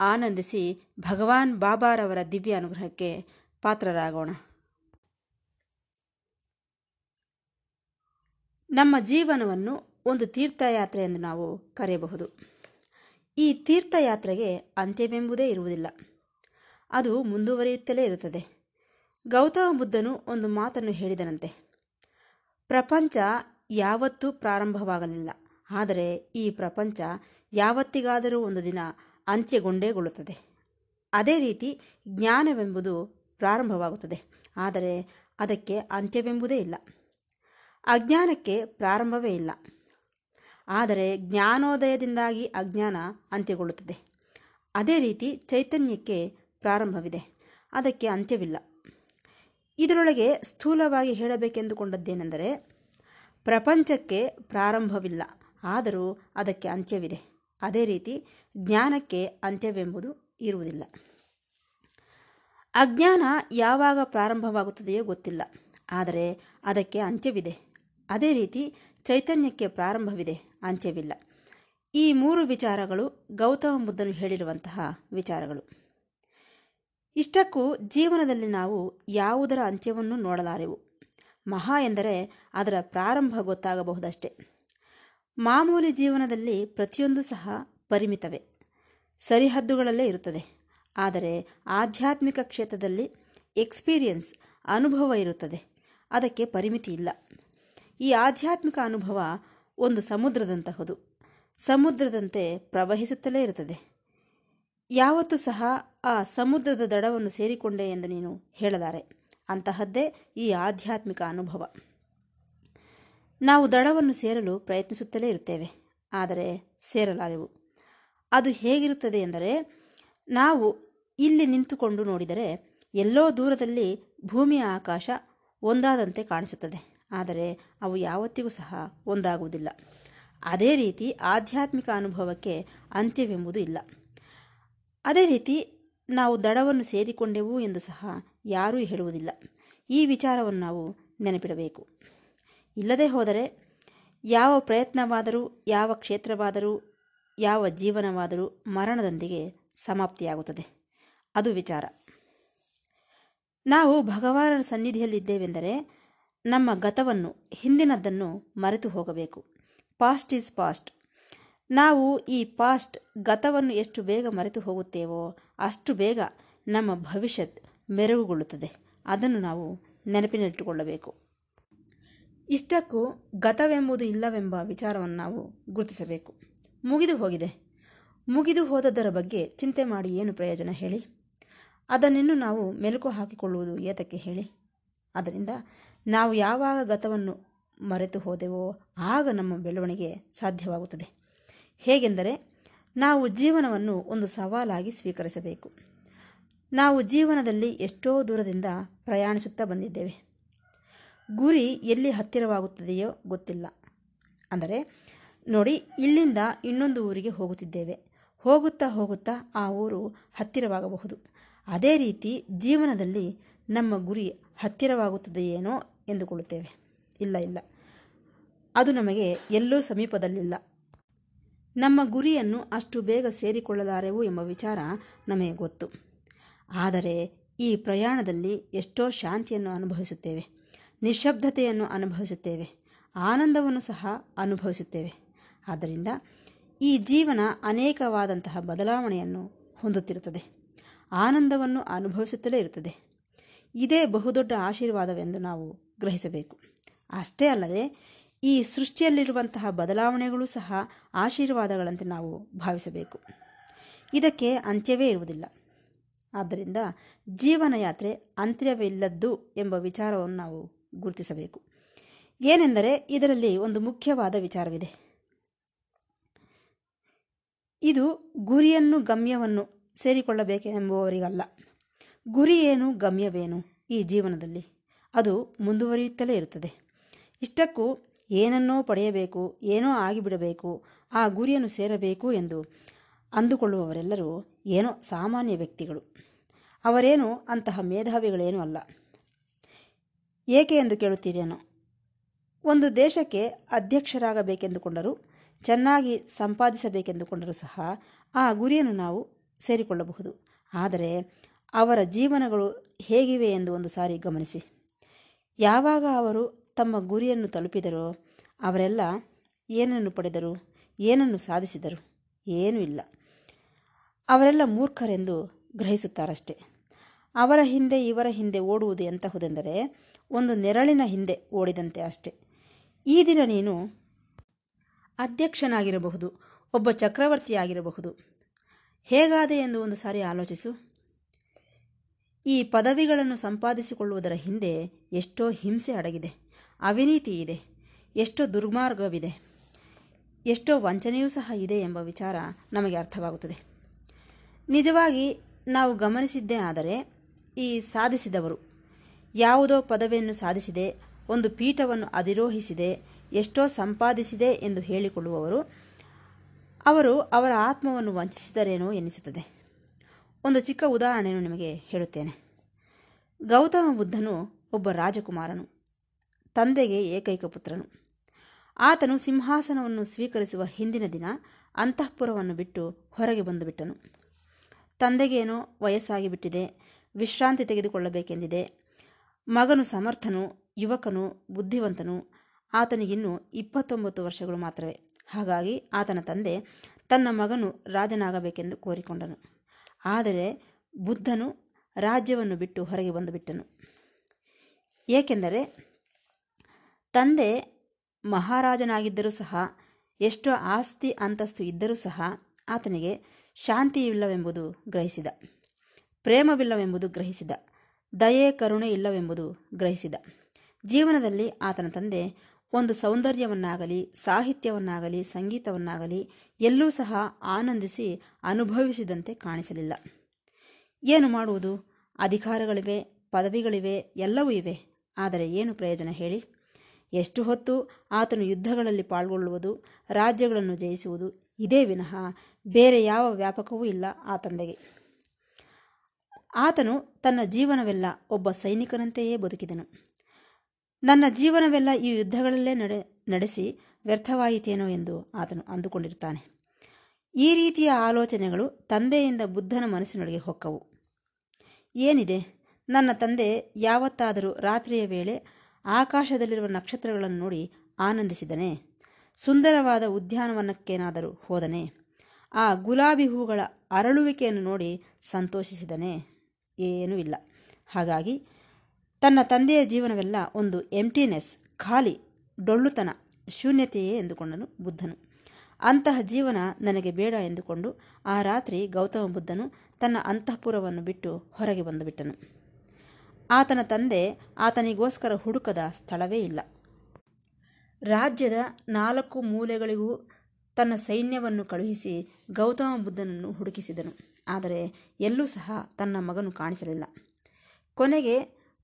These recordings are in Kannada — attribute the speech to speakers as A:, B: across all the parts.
A: ಆನಂದಿಸಿ ಭಗವಾನ್ ಬಾಬಾರವರ ದಿವ್ಯ ಅನುಗ್ರಹಕ್ಕೆ ಪಾತ್ರರಾಗೋಣ. ನಮ್ಮ ಜೀವನವನ್ನು ಒಂದು ತೀರ್ಥಯಾತ್ರೆ ಎಂದು ನಾವು ಕರೆಯಬಹುದು. ಈ ತೀರ್ಥಯಾತ್ರೆಗೆ ಅಂತ್ಯವೆಂಬುದೇ ಇರುವುದಿಲ್ಲ. ಅದು ಮುಂದುವರಿಯುತ್ತಲೇ ಇರುತ್ತದೆ. ಗೌತಮ ಬುದ್ಧನು ಒಂದು ಮಾತನ್ನು ಹೇಳಿದನಂತೆ. ಪ್ರಪಂಚ ಯಾವತ್ತೂ ಪ್ರಾರಂಭವಾಗಲಿಲ್ಲ. ಆದರೆ ಈ ಪ್ರಪಂಚ ಯಾವತ್ತಿಗಾದರೂ ಒಂದು ದಿನ ಅಂತ್ಯಗೊಂಡೇಗೊಳ್ಳುತ್ತದೆ. ಅದೇ ರೀತಿ ಜ್ಞಾನವೆಂಬುದು ಪ್ರಾರಂಭವಾಗುತ್ತದೆ. ಆದರೆ ಅದಕ್ಕೆ ಅಂತ್ಯವೆಂಬುದೇ ಇಲ್ಲ. ಅಜ್ಞಾನಕ್ಕೆ ಪ್ರಾರಂಭವೇ ಇಲ್ಲ. ಆದರೆ ಜ್ಞಾನೋದಯದಿಂದಾಗಿ ಅಜ್ಞಾನ ಅಂತ್ಯಗೊಳ್ಳುತ್ತದೆ. ಅದೇ ರೀತಿ ಚೈತನ್ಯಕ್ಕೆ ಪ್ರಾರಂಭವಿದೆ. ಅದಕ್ಕೆ ಅಂತ್ಯವಿಲ್ಲ. ಇದರೊಳಗೆ ಸ್ಥೂಲವಾಗಿ ಹೇಳಬೇಕೆಂದುಕೊಂಡದ್ದೇನೆಂದರೆ, ಪ್ರಪಂಚಕ್ಕೆ ಪ್ರಾರಂಭವಿಲ್ಲ. ಆದರೂ ಅದಕ್ಕೆ ಅಂತ್ಯವಿದೆ. ಅದೇ ರೀತಿ ಜ್ಞಾನಕ್ಕೆ ಅಂತ್ಯವೆಂಬುದು ಇರುವುದಿಲ್ಲ. ಅಜ್ಞಾನ ಯಾವಾಗ ಪ್ರಾರಂಭವಾಗುತ್ತದೆಯೋ ಗೊತ್ತಿಲ್ಲ. ಆದರೆ ಅದಕ್ಕೆ ಅಂತ್ಯವಿದೆ. ಅದೇ ರೀತಿ ಚೈತನ್ಯಕ್ಕೆ ಪ್ರಾರಂಭವಿದೆ. ಅಂತ್ಯವಿಲ್ಲ. ಈ ಮೂರು ವಿಚಾರಗಳು ಗೌತಮ ಬುದ್ಧನು ಹೇಳಿರುವಂತಹ ವಿಚಾರಗಳು. ಇಷ್ಟಕ್ಕೂ ಜೀವನದಲ್ಲಿ ನಾವು ಯಾವುದರ ಅಂತ್ಯವನ್ನು ನೋಡಲಾರೆವು. ಮಹಾ ಎಂದರೆ ಅದರ ಪ್ರಾರಂಭ ಗೊತ್ತಾಗಬಹುದಷ್ಟೆ. ಮಾಮೂಲಿ ಜೀವನದಲ್ಲಿ ಪ್ರತಿಯೊಂದು ಸಹ ಪರಿಮಿತವೇ. ಸರಿಹದ್ದುಗಳಲ್ಲೇ ಇರುತ್ತದೆ. ಆದರೆ ಆಧ್ಯಾತ್ಮಿಕ ಕ್ಷೇತ್ರದಲ್ಲಿ ಎಕ್ಸ್ಪೀರಿಯನ್ಸ್, ಅನುಭವ ಇರುತ್ತದೆ. ಅದಕ್ಕೆ ಪರಿಮಿತಿ ಇಲ್ಲ. ಈ ಆಧ್ಯಾತ್ಮಿಕ ಅನುಭವ ಒಂದು ಸಮುದ್ರದಂತಹದು. ಸಮುದ್ರದಂತೆ ಪ್ರವಹಿಸುತ್ತಲೇ ಇರುತ್ತದೆ. ಯಾವತ್ತೂ ಸಹ ಆ ಸಮುದ್ರದ ದಡವನ್ನು ಸೇರಿಕೊಂಡೆ ಎಂದು ನೀನು ಹೇಳಲಾರೆ. ಅಂತಹದ್ದೇ ಈ ಆಧ್ಯಾತ್ಮಿಕ ಅನುಭವ. ನಾವು ದಡವನ್ನು ಸೇರಲು ಪ್ರಯತ್ನಿಸುತ್ತಲೇ ಇರುತ್ತೇವೆ. ಆದರೆ ಸೇರಲಾರೆವು. ಅದು ಹೇಗಿರುತ್ತದೆ ಎಂದರೆ, ನಾವು ಇಲ್ಲಿ ನಿಂತುಕೊಂಡು ನೋಡಿದರೆ ಎಲ್ಲೋ ದೂರದಲ್ಲಿ ಭೂಮಿಯ ಆಕಾಶ ಒಂದಾದಂತೆ ಕಾಣಿಸುತ್ತದೆ. ಆದರೆ ಅವು ಯಾವತ್ತಿಗೂ ಸಹ ಒಂದಾಗುವುದಿಲ್ಲ. ಅದೇ ರೀತಿ ಆಧ್ಯಾತ್ಮಿಕ ಅನುಭವಕ್ಕೆ ಅಂತ್ಯವೆಂಬುದು ಇಲ್ಲ. ಅದೇ ರೀತಿ ನಾವು ದಡವನ್ನು ಸೇರಿಕೊಂಡೆವು ಎಂದು ಸಹ ಯಾರೂ ಹೇಳುವುದಿಲ್ಲ. ಈ ವಿಚಾರವನ್ನು ನಾವು ನೆನಪಿಡಬೇಕು. ಇಲ್ಲದೆ ಹೋದರೆ ಯಾವ ಪ್ರಯತ್ನವಾದರೂ, ಯಾವ ಕ್ಷೇತ್ರವಾದರೂ, ಯಾವ ಜೀವನವಾದರೂ ಮರಣದೊಂದಿಗೆ ಸಮಾಪ್ತಿಯಾಗುತ್ತದೆ. ಅದು ವಿಚಾರ. ನಾವು ಭಗವಾನರ ಸನ್ನಿಧಿಯಲ್ಲಿದ್ದೇವೆಂದರೆ ನಮ್ಮ ಗತವನ್ನು ಹಿಂದಿನದ್ದನ್ನು ಮರೆತು ಹೋಗಬೇಕು. ಪಾಸ್ಟ್ ಈಸ್ ಪಾಸ್ಟ್ ನಾವು ಈ ಪಾಸ್ಟ್ ಗತವನ್ನು ಎಷ್ಟು ಬೇಗ ಮರೆತು ಹೋಗುತ್ತೇವೋ ಅಷ್ಟು ಬೇಗ ನಮ್ಮ ಭವಿಷ್ಯತ್ ಮೆರುಗುಗೊಳ್ಳುತ್ತದೆ ಅದನ್ನು ನಾವು ನೆನಪಿನಲ್ಲಿಟ್ಟುಕೊಳ್ಳಬೇಕು. ಇಷ್ಟಕ್ಕೂ ಗತವೆಂಬುದು ಇಲ್ಲವೆಂಬ ವಿಚಾರವನ್ನು ನಾವು ಗುರುತಿಸಬೇಕು. ಮುಗಿದು ಹೋಗಿದೆ. ಮುಗಿದು ಹೋದದರ ಬಗ್ಗೆ ಚಿಂತೆ ಮಾಡಿ ಏನು ಪ್ರಯೋಜನ ಹೇಳಿ? ಅದನ್ನಿನ್ನು ನಾವು ಮೆಲುಕು ಹಾಕಿಕೊಳ್ಳುವುದು ಏತಕ್ಕೆ ಹೇಳಿ? ಅದರಿಂದ ನಾವು ಯಾವಾಗ ಗತವನ್ನು ಮರೆತು ಹೋದೆವೋ ಆಗ ನಮ್ಮ ಬೆಳವಣಿಗೆ ಸಾಧ್ಯವಾಗುತ್ತದೆ. ಹೇಗೆಂದರೆ ನಾವು ಜೀವನವನ್ನು ಒಂದು ಸವಾಲಾಗಿ ಸ್ವೀಕರಿಸಬೇಕು. ನಾವು ಜೀವನದಲ್ಲಿ ಎಷ್ಟೋ ದೂರದಿಂದ ಪ್ರಯಾಣಿಸುತ್ತಾ ಬಂದಿದ್ದೇವೆ. ಗುರಿ ಎಲ್ಲಿ ಹತ್ತಿರವಾಗುತ್ತದೆಯೋ ಗೊತ್ತಿಲ್ಲ. ಅಂದರೆ, ನೋಡಿ, ಇಲ್ಲಿಂದ ಇನ್ನೊಂದು ಊರಿಗೆ ಹೋಗುತ್ತಿದ್ದೇವೆ. ಹೋಗುತ್ತಾ ಹೋಗುತ್ತಾ ಆ ಊರು ಹತ್ತಿರವಾಗಬಹುದು. ಅದೇ ರೀತಿ ಜೀವನದಲ್ಲಿ ನಮ್ಮ ಗುರಿ ಹತ್ತಿರವಾಗುತ್ತದೆಯೇನೋ ಎಂದುಕೊಳ್ಳುತ್ತೇವೆ. ಇಲ್ಲ ಇಲ್ಲ. ಅದು ನಮಗೆ ಎಲ್ಲೂ ಸಮೀಪದಲ್ಲಿಲ್ಲ. ನಮ್ಮ ಗುರಿಯನ್ನು ಅಷ್ಟು ಬೇಗ ಸೇರಿಕೊಳ್ಳಲಾರೆವು ಎಂಬ ವಿಚಾರ ನಮಗೆ ಗೊತ್ತು. ಆದರೆ, ಈ ಪ್ರಯಾಣದಲ್ಲಿ ಎಷ್ಟೋ ಶಾಂತಿಯನ್ನು ಅನುಭವಿಸುತ್ತೇವೆ. ನಿಶ್ಶಬ್ದತೆಯನ್ನು ಅನುಭವಿಸುತ್ತೇವೆ. ಆನಂದವನ್ನು ಸಹ ಅನುಭವಿಸುತ್ತೇವೆ. ಆದ್ದರಿಂದ ಈ ಜೀವನ ಅನೇಕವಾದಂತಹ ಬದಲಾವಣೆಯನ್ನು ಹೊಂದುತ್ತಿರುತ್ತದೆ. ಆನಂದವನ್ನು ಅನುಭವಿಸುತ್ತಲೇ ಇರುತ್ತದೆ. ಇದೇ ಬಹುದೊಡ್ಡ ಆಶೀರ್ವಾದವೆಂದು ನಾವು ಗ್ರಹಿಸಬೇಕು. ಅಷ್ಟೇ ಅಲ್ಲದೆ ಈ ಸೃಷ್ಟಿಯಲ್ಲಿರುವಂತಹ ಬದಲಾವಣೆಗಳು ಸಹ ಆಶೀರ್ವಾದಗಳಂತೆ ನಾವು ಭಾವಿಸಬೇಕು. ಇದಕ್ಕೆ ಅಂತ್ಯವೇ ಇರುವುದಿಲ್ಲ. ಆದ್ದರಿಂದ ಜೀವನ ಯಾತ್ರೆ ಅಂತ್ಯವಿಲ್ಲದ್ದು ಎಂಬ ವಿಚಾರವನ್ನು ನಾವು ಗುರುತಿಸಬೇಕು. ಏನೆಂದರೆ ಇದರಲ್ಲಿ ಒಂದು ಮುಖ್ಯವಾದ ವಿಚಾರವಿದೆ. ಇದು ಗುರಿಯನ್ನು ಗಮ್ಯವನ್ನು ಸೇರಿಕೊಳ್ಳಬೇಕೆಂಬುವವರಿಗಲ್ಲ. ಗುರಿ ಏನು, ಗಮ್ಯವೇನು ಈ ಜೀವನದಲ್ಲಿ? ಅದು ಮುಂದುವರಿಯುತ್ತಲೇ ಇರುತ್ತದೆ. ಇಷ್ಟಕ್ಕೂ ಏನನ್ನೋ ಪಡೆಯಬೇಕು, ಏನೋ ಆಗಿಬಿಡಬೇಕು, ಆ ಗುರಿಯನ್ನು ಸೇರಬೇಕು ಎಂದು ಅಂದುಕೊಳ್ಳುವವರೆಲ್ಲರೂ ಏನೋ ಸಾಮಾನ್ಯ ವ್ಯಕ್ತಿಗಳು. ಅವರೇನು ಅಂತಹ ಮೇಧಾವಿಗಳೇನೂ ಅಲ್ಲ. ಏಕೆ ಎಂದು ಕೇಳುತ್ತೀರೇನು. ಒಂದು ದೇಶಕ್ಕೆ ಅಧ್ಯಕ್ಷರಾಗಬೇಕೆಂದುಕೊಂಡರೂ, ಚೆನ್ನಾಗಿ ಸಂಪಾದಿಸಬೇಕೆಂದುಕೊಂಡರೂ ಸಹ ಆ ಗುರಿಯನ್ನು ನಾವು ಸೇರಿಕೊಳ್ಳಬಹುದು. ಆದರೆ ಅವರ ಜೀವನಗಳು ಹೇಗಿವೆ ಎಂದು ಒಂದು ಸಾರಿ ಗಮನಿಸಿ. ಯಾವಾಗ ಅವರು ತಮ್ಮ ಗುರಿಯನ್ನು ತಲುಪಿದರೋ, ಅವರೆಲ್ಲ ಏನನ್ನು ಪಡೆದರು, ಏನನ್ನು ಸಾಧಿಸಿದರು, ಏನೂ ಇಲ್ಲ. ಅವರೆಲ್ಲ ಮೂರ್ಖರೆಂದು ಗ್ರಹಿಸುತ್ತಾರಷ್ಟೆ. ಅವರ ಹಿಂದೆ ಇವರ ಹಿಂದೆ ಓಡುವುದು ಎಂತಹುದೆಂದರೆ ಒಂದು ನೆರಳಿನ ಹಿಂದೆ ಓಡಿದಂತೆ ಅಷ್ಟೆ. ಈ ದಿನ ನೀನು ಅಧ್ಯಕ್ಷನಾಗಿರಬಹುದು, ಒಬ್ಬ ಚಕ್ರವರ್ತಿಯಾಗಿರಬಹುದು. ಹೇಗಾದೆ ಎಂದು ಒಂದು ಸಾರಿ ಆಲೋಚಿಸು. ಈ ಪದವಿಗಳನ್ನು ಸಂಪಾದಿಸಿಕೊಳ್ಳುವುದರ ಹಿಂದೆ ಎಷ್ಟೋ ಹಿಂಸೆ ಅಡಗಿದೆ, ಅವಿನೀತಿ ಇದೆ, ಎಷ್ಟೋ ದುರ್ಮಾರ್ಗವಿದೆ, ಎಷ್ಟೋ ವಂಚನೆಯೂ ಸಹ ಇದೆ ಎಂಬ ವಿಚಾರ ನಮಗೆ ಅರ್ಥವಾಗುತ್ತದೆ. ನಿಜವಾಗಿ ನಾವು ಗಮನಿಸಿದ್ದೇ ಆದರೆ ಈ ಸಾಧಿಸಿದವರು ಯಾವುದೋ ಪದವಿಯನ್ನು ಸಾಧಿಸಿದೆ, ಒಂದು ಪೀಠವನ್ನು ಅಧಿರೋಹಿಸಿದೆ, ಎಷ್ಟೋ ಸಂಪಾದಿಸಿದೆ ಎಂದು ಹೇಳಿಕೊಳ್ಳುವವರು, ಅವರು ಅವರ ಆತ್ಮವನ್ನು ವಂಚಿಸಿದರೇನೋ ಎನಿಸುತ್ತದೆ. ಒಂದು ಚಿಕ್ಕ ಉದಾಹರಣೆಯನ್ನು ನಿಮಗೆ ಹೇಳುತ್ತೇನೆ. ಗೌತಮ ಬುದ್ಧನು ಒಬ್ಬ ರಾಜಕುಮಾರನು, ತಂದೆಗೆ ಏಕೈಕ ಪುತ್ರನು. ಆತನು ಸಿಂಹಾಸನವನ್ನು ಸ್ವೀಕರಿಸುವ ಹಿಂದಿನ ದಿನ ಅಂತಃಪುರವನ್ನು ಬಿಟ್ಟು ಹೊರಗೆ ಬಂದುಬಿಟ್ಟನು. ತಂದೆಗೇನೋ ವಯಸ್ಸಾಗಿ ಬಿಟ್ಟಿದೆ, ವಿಶ್ರಾಂತಿ ತೆಗೆದುಕೊಳ್ಳಬೇಕೆಂದಿದೆ ಮಗನು ಸಮರ್ಥನು, ಯುವಕನು ಬುದ್ಧಿವಂತನು ಆತನಿಗಿನ್ನೂ ಇಪ್ಪತ್ತೊಂಬತ್ತು ವರ್ಷಗಳು ಮಾತ್ರವೇ. ಹಾಗಾಗಿ ಆತನ ತಂದೆ ತನ್ನ ಮಗನು ರಾಜನಾಗಬೇಕೆಂದು ಕೋರಿಕೊಂಡನು. ಆದರೆ ಬುದ್ಧನು ರಾಜ್ಯವನ್ನು ಬಿಟ್ಟು ಹೊರಗೆ ಬಂದುಬಿಟ್ಟನು. ಏಕೆಂದರೆ ತಂದೆ ಮಹಾರಾಜನಾಗಿದ್ದರೂ ಸಹ, ಎಷ್ಟೋ ಆಸ್ತಿ ಅಂತಸ್ತು ಇದ್ದರೂ ಸಹ ಆತನಿಗೆ ಶಾಂತಿಯಿಲ್ಲವೆಂಬುದು ಗ್ರಹಿಸಿದ, ಪ್ರೇಮವಿಲ್ಲವೆಂಬುದು ಗ್ರಹಿಸಿದ. ದಯೆ, ಕರುಣೆ ಇಲ್ಲವೆಂಬುದು ಗ್ರಹಿಸಿದ. ಜೀವನದಲ್ಲಿ ಆತನ ತಂದೆ ಒಂದು ಸೌಂದರ್ಯವನ್ನಾಗಲಿ, ಸಾಹಿತ್ಯವನ್ನಾಗಲಿ, ಸಂಗೀತವನ್ನಾಗಲಿ ಎಲ್ಲೂ ಸಹ ಆನಂದಿಸಿ ಅನುಭವಿಸಿದಂತೆ ಕಾಣಿಸಲಿಲ್ಲ. ಏನು ಮಾಡುವುದು? ಅಧಿಕಾರಗಳಿವೆ, ಪದವಿಗಳಿವೆ, ಎಲ್ಲವೂ ಇವೆ. ಆದರೆ ಏನು ಪ್ರಯೋಜನ ಹೇಳಿ? ಎಷ್ಟು ಹೊತ್ತು ಆತನು ಯುದ್ಧಗಳಲ್ಲಿ ಪಾಲ್ಗೊಳ್ಳುವುದು, ರಾಜ್ಯಗಳನ್ನು ಜಯಿಸುವುದು, ಇದೇ ವಿನಃ ಬೇರೆ ಯಾವ ವ್ಯಾಪಕವೂ ಇಲ್ಲ ಆ ತಂದೆಗೆ. ಆತನು ತನ್ನ ಜೀವನವೆಲ್ಲ ಒಬ್ಬ ಸೈನಿಕನಂತೆಯೇ ಬದುಕಿದನು. ನನ್ನ ಜೀವನವೆಲ್ಲ ಈ ಯುದ್ಧಗಳಲ್ಲೇ ನಡೆ, ನಡೆಸಿ ವ್ಯರ್ಥವಾಯಿತೇನೋ ಎಂದು ಆತನು ಅಂದುಕೊಂಡಿರುತ್ತಾನೆ. ಈ ರೀತಿಯ ಆಲೋಚನೆಗಳು ತಂದೆಯಿಂದ ಬುದ್ಧನ ಮನಸ್ಸಿನೊಳಗೆ ಹೊಕ್ಕವು. ಏನಿದೆ? ನನ್ನ ತಂದೆ ಯಾವತ್ತಾದರೂ ರಾತ್ರಿಯ ವೇಳೆ ಆಕಾಶದಲ್ಲಿರುವ ನಕ್ಷತ್ರಗಳನ್ನು ನೋಡಿ ಆನಂದಿಸಿದನೆ. ಸುಂದರವಾದ ಉದ್ಯಾನವನಕ್ಕೇನಾದರೂ ಹೋದನೆ. ಆ ಗುಲಾಬಿ ಹೂಗಳ ಅರಳುವಿಕೆಯನ್ನು ನೋಡಿ ಸಂತೋಷಿಸಿದನೇ. ಏನೂ ಇಲ್ಲ. ಹಾಗಾಗಿ ತನ್ನ ತಂದೆಯ ಜೀವನವೆಲ್ಲ ಒಂದು ಎಂಟಿನೆಸ್ ಖಾಲಿ, ಡೊಳ್ಳುತನ, ಶೂನ್ಯತೆಯೇ ಎಂದುಕೊಂಡನು ಬುದ್ಧನು. ಅಂತಹ ಜೀವನ ನನಗೆ ಬೇಡ ಎಂದುಕೊಂಡು ಆ ರಾತ್ರಿ ಗೌತಮ ಬುದ್ಧನು ತನ್ನ ಅಂತಃಪುರವನ್ನು ಬಿಟ್ಟು ಹೊರಗೆ ಬಂದುಬಿಟ್ಟನು. ಆತನ ತಂದೆ ಆತನಿಗೋಸ್ಕರ ಹುಡುಕದ ಸ್ಥಳವೇ ಇಲ್ಲ. ರಾಜ್ಯದ ನಾಲ್ಕು ಮೂಲೆಗಳಿಗೂ ತನ್ನ ಸೈನ್ಯವನ್ನು ಕಳುಹಿಸಿ ಗೌತಮ ಬುದ್ಧನನ್ನು ಹುಡುಕಿಸಿದನು. ಆದರೆ ಎಲ್ಲೂ ಸಹ ತನ್ನ ಮಗನು ಕಾಣಿಸಲಿಲ್ಲ. ಕೊನೆಗೆ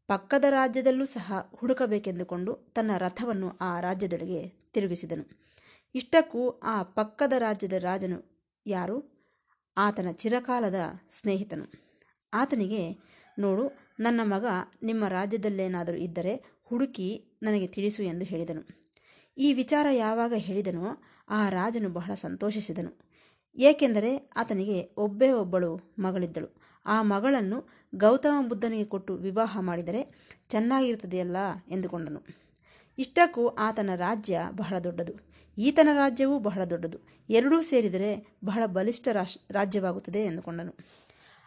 A: ಪಕ್ಕದ ರಾಜ್ಯದಲ್ಲೂ ಸಹ ಹುಡುಕಬೇಕೆಂದುಕೊಂಡು ತನ್ನ ರಥವನ್ನು ಆ ರಾಜ್ಯದೊಳಗೆ ತಿರುಗಿಸಿದನು. ಇಷ್ಟಕ್ಕೂ ಆ ಪಕ್ಕದ ರಾಜ್ಯದ ರಾಜನು ಯಾರು? ಆತನ ಚಿರಕಾಲದ ಸ್ನೇಹಿತನು. ಆತನಿಗೆ, ನೋಡು, ನನ್ನ ಮಗ ನಿಮ್ಮ ರಾಜ್ಯದಲ್ಲೇನಾದರೂ ಇದ್ದರೆ ಹುಡುಕಿ ನನಗೆ ತಿಳಿಸು ಎಂದು ಹೇಳಿದನು. ಈ ವಿಚಾರ ಯಾವಾಗ ಹೇಳಿದನೋ ಆ ರಾಜನು ಬಹಳ ಸಂತೋಷಿಸಿದನು. ಏಕೆಂದರೆ ಆತನಿಗೆ ಒಬ್ಬೇ ಒಬ್ಬಳು ಮಗಳಿದ್ದಳು. ಆ ಮಗಳನ್ನು ಗೌತಮ ಬುದ್ಧನಿಗೆ ಕೊಟ್ಟು ವಿವಾಹ ಮಾಡಿದರೆ ಚೆನ್ನಾಗಿರುತ್ತದೆಯಲ್ಲ ಎಂದುಕೊಂಡನು. ಇಷ್ಟಕ್ಕೂ ಆತನ ರಾಜ್ಯ ಬಹಳ ದೊಡ್ಡದು. ಈತನ ರಾಜ್ಯವೂ ಬಹಳ ದೊಡ್ಡದು. ಎರಡೂ ಸೇರಿದರೆ ಬಹಳ ಬಲಿಷ್ಠ ರಾಶ್ ರಾಜ್ಯವಾಗುತ್ತದೆ ಎಂದುಕೊಂಡನು.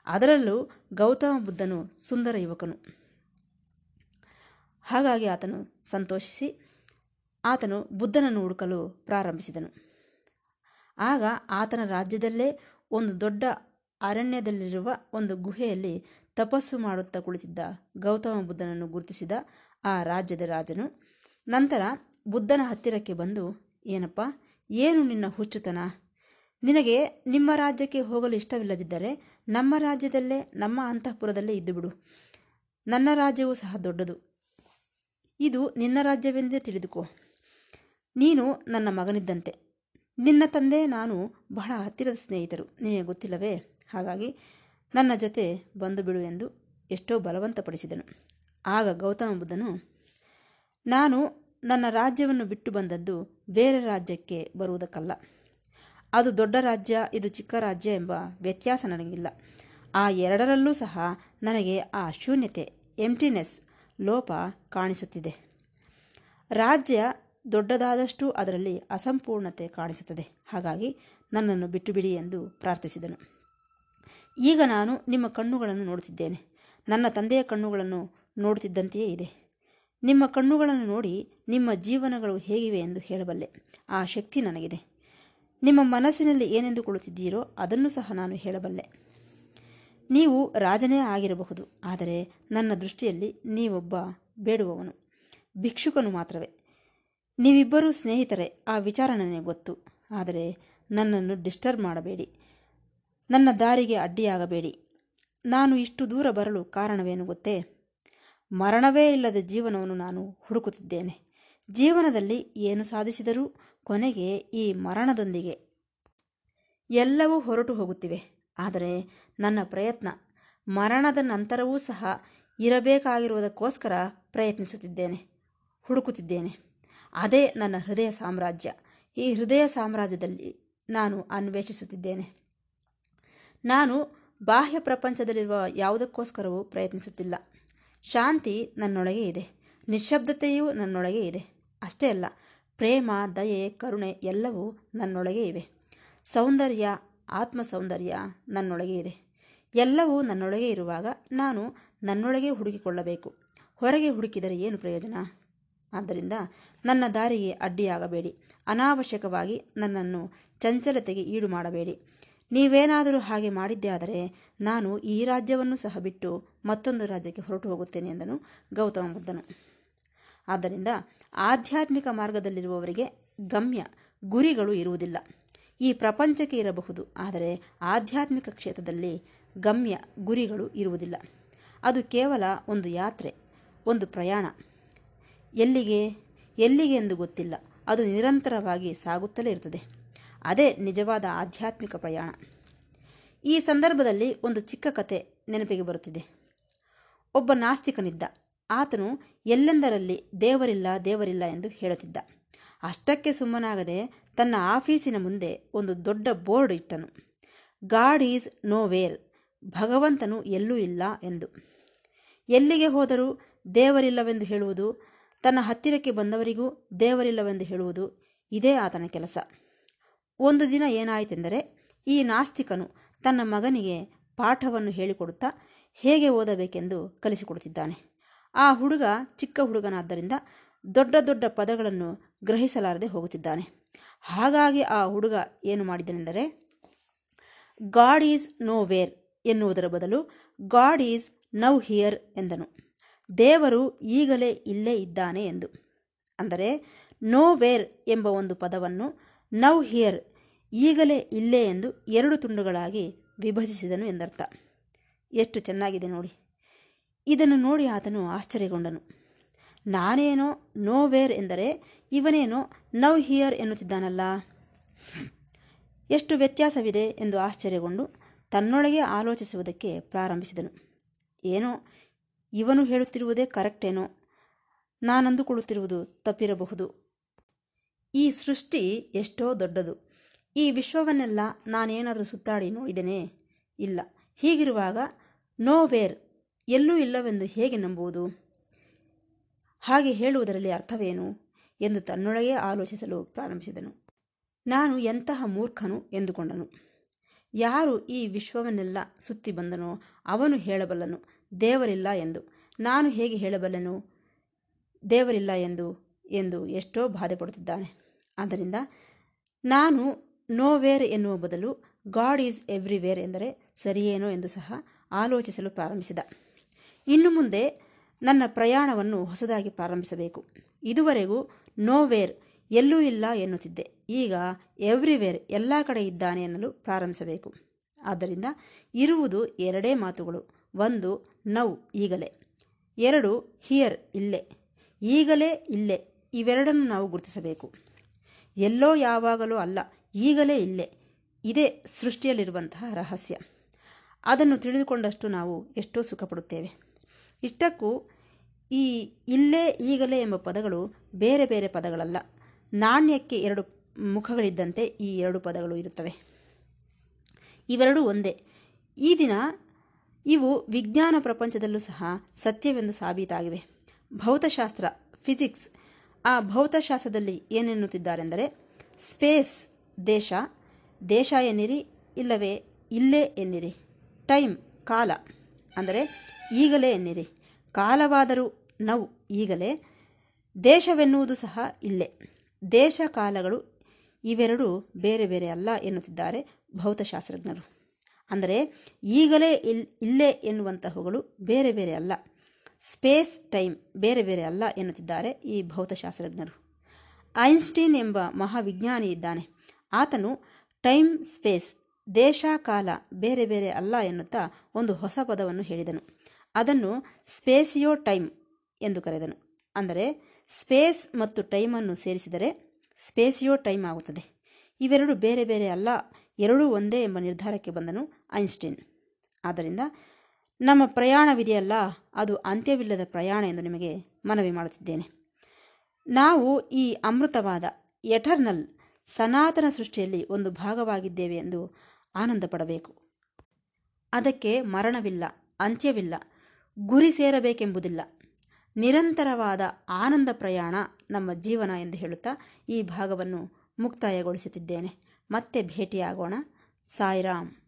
A: ಅದರಲ್ಲೂ ಗೌತಮ ಬುದ್ಧನು ಸುಂದರ ಯುವಕನು. ಹಾಗಾಗಿ ಆತನು ಸಂತೋಷಿಸಿ ಆತನು ಬುದ್ಧನನ್ನು ಹುಡುಕಲು ಪ್ರಾರಂಭಿಸಿದನು. ಆಗ ಆತನ ರಾಜ್ಯದಲ್ಲೇ ಒಂದು ದೊಡ್ಡ ಅರಣ್ಯದಲ್ಲಿರುವ ಒಂದು ಗುಹೆಯಲ್ಲಿ ತಪಸ್ಸು ಮಾಡುತ್ತಾ ಕುಳಿತಿದ್ದ ಗೌತಮ ಬುದ್ಧನನ್ನು ಗುರುತಿಸಿದ ಆ ರಾಜ್ಯದ ರಾಜನು, ನಂತರ ಬುದ್ಧನ ಹತ್ತಿರಕ್ಕೆ ಬಂದು, ಏನಪ್ಪ, ಏನು ನಿನ್ನ ಹುಚ್ಚುತನ? ನಿನಗೆ ನಿಮ್ಮ ರಾಜ್ಯಕ್ಕೆ ಹೋಗಲು ಇಷ್ಟವಿಲ್ಲದಿದ್ದರೆ ನಮ್ಮ ರಾಜ್ಯದಲ್ಲೇ, ನಮ್ಮ ಅಂತಃಪುರದಲ್ಲೇ ಇದ್ದುಬಿಡು ನನ್ನ ರಾಜ್ಯವೂ ಸಹ ದೊಡ್ಡದು. ಇದು ನಿನ್ನ ರಾಜ್ಯವೆಂದೇ ತಿಳಿದುಕೋ. ನೀನು ನನ್ನ ಮಗನಿದ್ದಂತೆ. ನಿನ್ನ ತಂದೆ ನಾನು ಬಹಳ ಹತ್ತಿರದ ಸ್ನೇಹಿತರು. ನಿನಗೆ ಗೊತ್ತಿಲ್ಲವೇ? ಹಾಗಾಗಿ ನನ್ನ ಜೊತೆ ಬಂದು ಬಿಡು ಎಂದು ಎಷ್ಟೋ ಬಲವಂತಪಡಿಸಿದನು. ಆಗ ಗೌತಮ ಬುದ್ಧನು, ನಾನು ನನ್ನ ರಾಜ್ಯವನ್ನು ಬಿಟ್ಟು ಬಂದದ್ದು ಬೇರೆ ರಾಜ್ಯಕ್ಕೆ ಬರುವುದಕ್ಕಲ್ಲ. ಅದು ದೊಡ್ಡ ರಾಜ್ಯ, ಇದು ಚಿಕ್ಕ ರಾಜ್ಯ ಎಂಬ ವ್ಯತ್ಯಾಸ ನನಗಿಲ್ಲ. ಆ ಎರಡರಲ್ಲೂ ಸಹ ನನಗೆ ಆ ಶೂನ್ಯತೆ ಎಂಟಿನೆಸ್ ಲೋಪ ಕಾಣಿಸುತ್ತಿದೆ. ರಾಜ್ಯ ದೊಡ್ಡದಾದಷ್ಟು ಅದರಲ್ಲಿ ಅಸಂಪೂರ್ಣತೆ ಕಾಣಿಸುತ್ತದೆ. ಹಾಗಾಗಿ ನನ್ನನ್ನು ಬಿಟ್ಟು ಬಿಡಿ ಎಂದು ಪ್ರಾರ್ಥಿಸಿದನು. ಈಗ ನಾನು ನಿಮ್ಮ ಕಣ್ಣುಗಳನ್ನು ನೋಡುತ್ತಿದ್ದೇನೆ. ನನ್ನ ತಂದೆಯ ಕಣ್ಣುಗಳನ್ನು ನೋಡುತ್ತಿದ್ದಂತೆಯೇ ಇದೆ. ನಿಮ್ಮ ಕಣ್ಣುಗಳನ್ನು ನೋಡಿ ನಿಮ್ಮ ಜೀವನಗಳು ಹೇಗಿವೆ ಎಂದು ಹೇಳಬಲ್ಲೆ. ಆ ಶಕ್ತಿ ನನಗಿದೆ. ನಿಮ್ಮ ಮನಸ್ಸಿನಲ್ಲಿ ಏನೆಂದುಕೊಳ್ಳುತ್ತಿದ್ದೀರೋ ಅದನ್ನು ಸಹ ನಾನು ಹೇಳಬಲ್ಲೆ. ನೀವು ರಾಜನೇ ಆಗಿರಬಹುದು, ಆದರೆ ನನ್ನ ದೃಷ್ಟಿಯಲ್ಲಿ ನೀವೊಬ್ಬ ಬೇಡುವವನು. ಭಿಕ್ಷುಕನು ಮಾತ್ರವೇ. ನೀವಿಬ್ಬರೂ ಸ್ನೇಹಿತರೆ, ಆ ವಿಚಾರ ನನಗೆ ಗೊತ್ತು. ಆದರೆ ನನ್ನನ್ನು ಡಿಸ್ಟರ್ಬ್ ಮಾಡಬೇಡಿ. ನನ್ನ ದಾರಿಗೆ ಅಡ್ಡಿಯಾಗಬೇಡಿ. ನಾನು ಇಷ್ಟು ದೂರ ಬರಲು ಕಾರಣವೇನು ಗೊತ್ತೇ? ಮರಣವೇ ಇಲ್ಲದ ಜೀವನವನ್ನು ನಾನು ಹುಡುಕುತ್ತಿದ್ದೇನೆ. ಜೀವನದಲ್ಲಿ ಏನು ಸಾಧಿಸಿದರೂ ಕೊನೆಗೆ ಈ ಮರಣದೊಂದಿಗೆ. ಎಲ್ಲವೂ ಹೊರಟು ಹೋಗುತ್ತಿವೆ. ಆದರೆ ನನ್ನ ಪ್ರಯತ್ನ, ಮರಣದ ನಂತರವೂ ಸಹ ಇರಬೇಕಾಗಿರುವುದಕ್ಕೋಸ್ಕರ ಪ್ರಯತ್ನಿಸುತ್ತಿದ್ದೇನೆ, ಹುಡುಕುತ್ತಿದ್ದೇನೆ. ಅದೇ ನನ್ನ ಹೃದಯ ಸಾಮ್ರಾಜ್ಯ. ಈ ಹೃದಯ ಸಾಮ್ರಾಜ್ಯದಲ್ಲಿ ನಾನು ಅನ್ವೇಷಿಸುತ್ತಿದ್ದೇನೆ. ನಾನು ಬಾಹ್ಯ ಪ್ರಪಂಚದಲ್ಲಿರುವ ಯಾವುದಕ್ಕೋಸ್ಕರವೂ ಪ್ರಯತ್ನಿಸುತ್ತಿಲ್ಲ. ಶಾಂತಿ ನನ್ನೊಳಗೆ ಇದೆ. ನಿಶ್ಶಬ್ದತೆಯೂ ನನ್ನೊಳಗೆ ಇದೆ. ಅಷ್ಟೇ ಅಲ್ಲ, ಪ್ರೇಮ, ದಯೆ, ಕರುಣೆ ಎಲ್ಲವೂ ನನ್ನೊಳಗೆ ಇವೆ. ಸೌಂದರ್ಯ ಆತ್ಮ ಸೌಂದರ್ಯ ನನ್ನೊಳಗೆ ಇದೆ. ಎಲ್ಲವೂ ನನ್ನೊಳಗೆ ಇರುವಾಗ ನಾನು ನನ್ನೊಳಗೆ ಹುಡುಕಿಕೊಳ್ಳಬೇಕು. ಹೊರಗೆ ಹುಡುಕಿದರೆ ಏನು ಪ್ರಯೋಜನ? ಆದ್ದರಿಂದ ನನ್ನ ದಾರಿಗೆ ಅಡ್ಡಿಯಾಗಬೇಡಿ. ಅನಾವಶ್ಯಕವಾಗಿ ನನ್ನನ್ನು ಚಂಚಲತೆಗೆ ಈಡು ಮಾಡಬೇಡಿ ನೀವೇನಾದರೂ ಹಾಗೆ ಮಾಡಿದ್ದೇ ಆದರೆ ನಾನು ಈ ರಾಜ್ಯವನ್ನು ಸಹ ಬಿಟ್ಟು ಮತ್ತೊಂದು ರಾಜ್ಯಕ್ಕೆ ಹೊರಟು ಹೋಗುತ್ತೇನೆ ಎಂದನು ಗೌತಮ ಬುದ್ಧನು ಆದ್ದರಿಂದ ಆಧ್ಯಾತ್ಮಿಕ ಮಾರ್ಗದಲ್ಲಿರುವವರಿಗೆ ಗಮ್ಯ, ಗುರಿಗಳು ಇರುವುದಿಲ್ಲ. ಈ ಪ್ರಪಂಚಕ್ಕೆ ಇರಬಹುದು, ಆದರೆ ಆಧ್ಯಾತ್ಮಿಕ ಕ್ಷೇತ್ರದಲ್ಲಿ ಗಮ್ಯ, ಗುರಿಗಳು ಇರುವುದಿಲ್ಲ. ಅದು ಕೇವಲ ಒಂದು ಯಾತ್ರೆ, ಒಂದು ಪ್ರಯಾಣ. ಎಲ್ಲಿಗೆ? ಎಲ್ಲಿಗೆ ಎಂದು ಗೊತ್ತಿಲ್ಲ. ಅದು ನಿರಂತರವಾಗಿ ಸಾಗುತ್ತಲೇ ಇರುತ್ತದೆ. ಅದೇ ನಿಜವಾದ ಆಧ್ಯಾತ್ಮಿಕ ಪ್ರಯಾಣ. ಈ ಸಂದರ್ಭದಲ್ಲಿ ಒಂದು ಚಿಕ್ಕ ಕತೆ ನೆನಪಿಗೆ ಬರುತ್ತಿದೆ. ಒಬ್ಬ ನಾಸ್ತಿಕನಿದ್ದ. ಆತನು ಎಲ್ಲೆಂದರಲ್ಲಿ ದೇವರಿಲ್ಲ ದೇವರಿಲ್ಲ ಎಂದು ಹೇಳುತ್ತಿದ್ದ. ಅಷ್ಟಕ್ಕೆ ಸುಮ್ಮನಾಗದೆ ತನ್ನ ಆಫೀಸಿನ ಮುಂದೆ ಒಂದು ದೊಡ್ಡ ಬೋರ್ಡ್ ಇಟ್ಟನು. ಗಾಡ್ ಈಸ್ ನೋ ವೇರ್ ಭಗವಂತನು ಎಲ್ಲೂ ಇಲ್ಲ ಎಂದು. ಎಲ್ಲಿಗೆ ಹೋದರೂ ದೇವರಿಲ್ಲವೆಂದು ಹೇಳುವುದು ತನ್ನ ಹತ್ತಿರಕ್ಕೆ ಬಂದವರಿಗೂ ದೇವರಿಲ್ಲವೆಂದು ಹೇಳುವುದು ಇದೇ ಆತನ ಕೆಲಸ. ಒಂದು ದಿನ ಏನಾಯಿತೆಂದರೆ, ಈ ನಾಸ್ತಿಕನು ತನ್ನ ಮಗನಿಗೆ ಪಾಠವನ್ನು ಹೇಳಿಕೊಡುತ್ತಾ ಹೇಗೆ ಓದಬೇಕೆಂದು ಕಲಿಸಿಕೊಡುತ್ತಿದ್ದಾನೆ. ಆ ಹುಡುಗ ಚಿಕ್ಕ ಹುಡುಗನಾದ್ದರಿಂದ ದೊಡ್ಡ ದೊಡ್ಡ ಪದಗಳನ್ನು ಗ್ರಹಿಸಲಾರದೆ ಹೋಗುತ್ತಿದ್ದಾನೆ. ಹಾಗಾಗಿ ಆ ಹುಡುಗ ಏನು ಮಾಡಿದನೆಂದರೆ, ಗಾಡ್ ಈಸ್ ನೋ ವೇರ್ ಎನ್ನುವುದರ ಬದಲು ಗಾಡ್ ಈಸ್ ನೌ ಹಿಯರ್ ಎಂದನು. ದೇವರು ಈಗಲೇ ಇಲ್ಲೇ ಇದ್ದಾನೆ ಎಂದು. ಅಂದರೆ ನೋ ವೇರ್ ಎಂಬ ಒಂದು ಪದವನ್ನು ನೌ ಹಿಯರ್ ಈಗಲೇ ಇಲ್ಲೇ ಎಂದು ಎರಡು ತುಂಡುಗಳಾಗಿ ವಿಭಜಿಸಿದನು ಎಂದರ್ಥ. ಎಷ್ಟು ಚೆನ್ನಾಗಿದೆ ನೋಡಿ. ಇದನ್ನು ನೋಡಿ ಆತನು ಆಶ್ಚರ್ಯಗೊಂಡನು. ನಾನೇನೋ ನೋ ವೇರ್ ಎಂದರೆ ಇವನೇನೋ ನೌ ಹಿಯರ್ ಎನ್ನುತ್ತಿದ್ದಾನಲ್ಲ. ಎಷ್ಟು ವ್ಯತ್ಯಾಸವಿದೆ ಎಂದು ಆಶ್ಚರ್ಯಗೊಂಡು ತನ್ನೊಳಗೆ ಆಲೋಚಿಸುವುದಕ್ಕೆ ಪ್ರಾರಂಭಿಸಿದನು. ಏನೋ ಇವನು ಹೇಳುತ್ತಿರುವುದೇ ಕರೆಕ್ಟೇನೋ? ನಾನಂದುಕೊಳ್ಳುತ್ತಿರುವುದು ತಪ್ಪಿರಬಹುದು. ಈ ಸೃಷ್ಟಿ ಎಷ್ಟೋ ದೊಡ್ಡದು. ಈ ವಿಶ್ವವನ್ನೆಲ್ಲ ನಾನೇನಾದರೂ ಸುತ್ತಾಡಿ ನೋಡಿದ್ದೇನೆ ಇಲ್ಲ. ಹೀಗಿರುವಾಗ ನೋ ವೇರ್ ಎಲ್ಲೂ ಇಲ್ಲವೆಂದು ಹೇಗೆ ನಂಬುವುದು? ಹಾಗೆ ಹೇಳುವುದರಲ್ಲಿ ಅರ್ಥವೇನು ಎಂದು ತನ್ನೊಳಗೇ ಆಲೋಚಿಸಲು ಪ್ರಾರಂಭಿಸಿದನು. ನಾನು ಎಂತಹ ಮೂರ್ಖನು ಎಂದುಕೊಂಡನು. ಯಾರು ಈ ವಿಶ್ವವನ್ನೆಲ್ಲ ಸುತ್ತಿ ಬಂದನೋ ಅವನು ಹೇಳಬಲ್ಲನು. ದೇವರಿಲ್ಲ ಎಂದು. ನಾನು ಹೇಗೆ ಹೇಳಬಲ್ಲನು? ದೇವರಿಲ್ಲ ಎಂದು ಎಂದು ಎಷ್ಟೋ ಬಾಧೆ ಪಡುತ್ತಿದ್ದಾನೆ ಆದ್ದರಿಂದ ನಾನು ನೋವೇರ್ ಎನ್ನುವ ಬದಲು ಗಾಡ್ ಈಸ್ ಎವ್ರಿವೇರ್ ಎಂದರೆ ಸರಿಯೇನೋ ಎಂದು ಸಹ ಆಲೋಚಿಸಲು ಪ್ರಾರಂಭಿಸಿದ. ಇನ್ನು ಮುಂದೆ ನನ್ನ ಪ್ರಯಾಣವನ್ನು ಹೊಸದಾಗಿ ಪ್ರಾರಂಭಿಸಬೇಕು. ಇದುವರೆಗೂ ನೋವೇರ್ ಎಲ್ಲೂ ಇಲ್ಲ ಎನ್ನುತ್ತಿದ್ದೆ. ಈಗ ಎವ್ರಿವೇರ್ ಎಲ್ಲ ಕಡೆ ಇದ್ದಾನೆ ಎನ್ನಲು ಪ್ರಾರಂಭಿಸಬೇಕು. ಆದ್ದರಿಂದ ಇರುವುದು ಎರಡೇ ಮಾತುಗಳು. ಒಂದು ನೌ, ಈಗಲೇ. ಎರಡು, ಹಿಯರ್, ಇಲ್ಲೇ. ಈಗಲೇ, ಇಲ್ಲೇ. ಇವೆರಡನ್ನು ನಾವು ಗುರುತಿಸಬೇಕು. ಎಲ್ಲೋ ಯಾವಾಗಲೂ ಅಲ್ಲ, ಈಗಲೇ, ಇಲ್ಲೇ. ಇದೇ ಸೃಷ್ಟಿಯಲ್ಲಿರುವಂತಹ ರಹಸ್ಯ. ಅದನ್ನು ತಿಳಿದುಕೊಂಡಷ್ಟು ನಾವು ಎಷ್ಟೋ ಸುಖಪಡುತ್ತೇವೆ. ಇಷ್ಟಕ್ಕೂ ಈ ಇಲ್ಲೇ, ಈಗಲೇ ಎಂಬ ಪದಗಳು ಬೇರೆ ಬೇರೆ ಪದಗಳಲ್ಲ. ನಾಣ್ಯಕ್ಕೆ ಎರಡು ಮುಖಗಳಿದ್ದಂತೆ ಈ ಎರಡು ಪದಗಳು ಇರುತ್ತವೆ. ಇವೆರಡೂ ಒಂದೇ. ಈ ದಿನ ಇವು ವಿಜ್ಞಾನ ಪ್ರಪಂಚದಲ್ಲೂ ಸಹ ಸತ್ಯವೆಂದು ಸಾಬೀತಾಗಿವೆ. ಭೌತಶಾಸ್ತ್ರ, ಫಿಸಿಕ್ಸ್, ಆ ಭೌತಶಾಸ್ತ್ರದಲ್ಲಿ ಏನೆನ್ನುತ್ತಿದ್ದಾರೆಂದರೆ, ಸ್ಪೇಸ್, ದೇಶ ದೇಶ ಎನ್ನಿರಿ, ಇಲ್ಲವೇ ಇಲ್ಲೇ ಎನ್ನಿರಿ, ಟೈಮ್, ಕಾಲ, ಅಂದರೆ ಈಗಲೇ ಎನ್ನಿರಿ, ಕಾಲವಾದರೂ ನಾವು ಈಗಲೇ, ದೇಶವೆನ್ನುವುದು ಸಹ ಇಲ್ಲೇ. ದೇಶ, ಕಾಲಗಳು ಇವೆರಡೂ ಬೇರೆ ಬೇರೆ ಅಲ್ಲ ಎನ್ನುತ್ತಿದ್ದಾರೆ ಭೌತಶಾಸ್ತ್ರಜ್ಞರು. ಅಂದರೆ ಈಗಲೇ ಇಲ್, ಇಲ್ಲೇ ಎನ್ನುವಂತಹವುಗಳು ಬೇರೆ ಬೇರೆ ಅಲ್ಲ. ಸ್ಪೇಸ್ ಟೈಮ್ ಬೇರೆ ಬೇರೆ ಅಲ್ಲ ಎನ್ನುತ್ತಿದ್ದಾರೆ ಈ ಭೌತಶಾಸ್ತ್ರಜ್ಞರು. ಐನ್ಸ್ಟೀನ್ ಎಂಬ ಮಹಾವಿಜ್ಞಾನಿ ಇದ್ದಾನೆ. ಆತನು ಟೈಮ್ ಸ್ಪೇಸ್, ದೇಶ ಕಾಲ ಬೇರೆ ಬೇರೆ ಅಲ್ಲ ಎನ್ನುತ್ತಾ ಒಂದು ಹೊಸ ಪದವನ್ನು ಹೇಳಿದನು. ಅದನ್ನು ಸ್ಪೇಸಿಯೋ ಟೈಮ್ ಎಂದು ಕರೆದನು. ಅಂದರೆ ಸ್ಪೇಸ್ ಮತ್ತು ಟೈಮನ್ನು ಸೇರಿಸಿದರೆ ಸ್ಪೇಸಿಯೋ ಟೈಮ್ ಆಗುತ್ತದೆ. ಇವೆರಡು ಬೇರೆ ಬೇರೆ ಅಲ್ಲ ಎರಡೂ ಒಂದೇ ಎಂಬ ನಿರ್ಧಾರಕ್ಕೆ ಬಂದನು ಐನ್ಸ್ಟೀನ್. ಆದ್ದರಿಂದ ನಮ್ಮ ಪ್ರಯಾಣವಿದೆಯಲ್ಲ ಅದು ಅಂತ್ಯವಿಲ್ಲದ ಪ್ರಯಾಣ ಎಂದು ನಿಮಗೆ ಮನವಿ ಮಾಡುತ್ತಿದ್ದೇನೆ. ನಾವು ಈ ಅಮೃತವಾದ ಎಟರ್ನಲ್ ಸನಾತನ ಸೃಷ್ಟಿಯಲ್ಲಿ ಒಂದು ಭಾಗವಾಗಿದ್ದೇವೆ ಎಂದು ಆನಂದ ಪಡಬೇಕು ಅದಕ್ಕೆ ಮರಣವಿಲ್ಲ, ಅಂತ್ಯವಿಲ್ಲ, ಗುರಿ ಸೇರಬೇಕೆಂಬುದಿಲ್ಲ. ನಿರಂತರವಾದ ಆನಂದ ಪ್ರಯಾಣ ನಮ್ಮ ಜೀವನ ಎಂದು ಹೇಳುತ್ತಾ ಈ ಭಾಗವನ್ನು ಮುಕ್ತಾಯಗೊಳಿಸುತ್ತಿದ್ದೇನೆ. ಮತ್ತೆ ಭೇಟಿಯಾಗೋಣ. ಸಾಯಿರಾಮ್.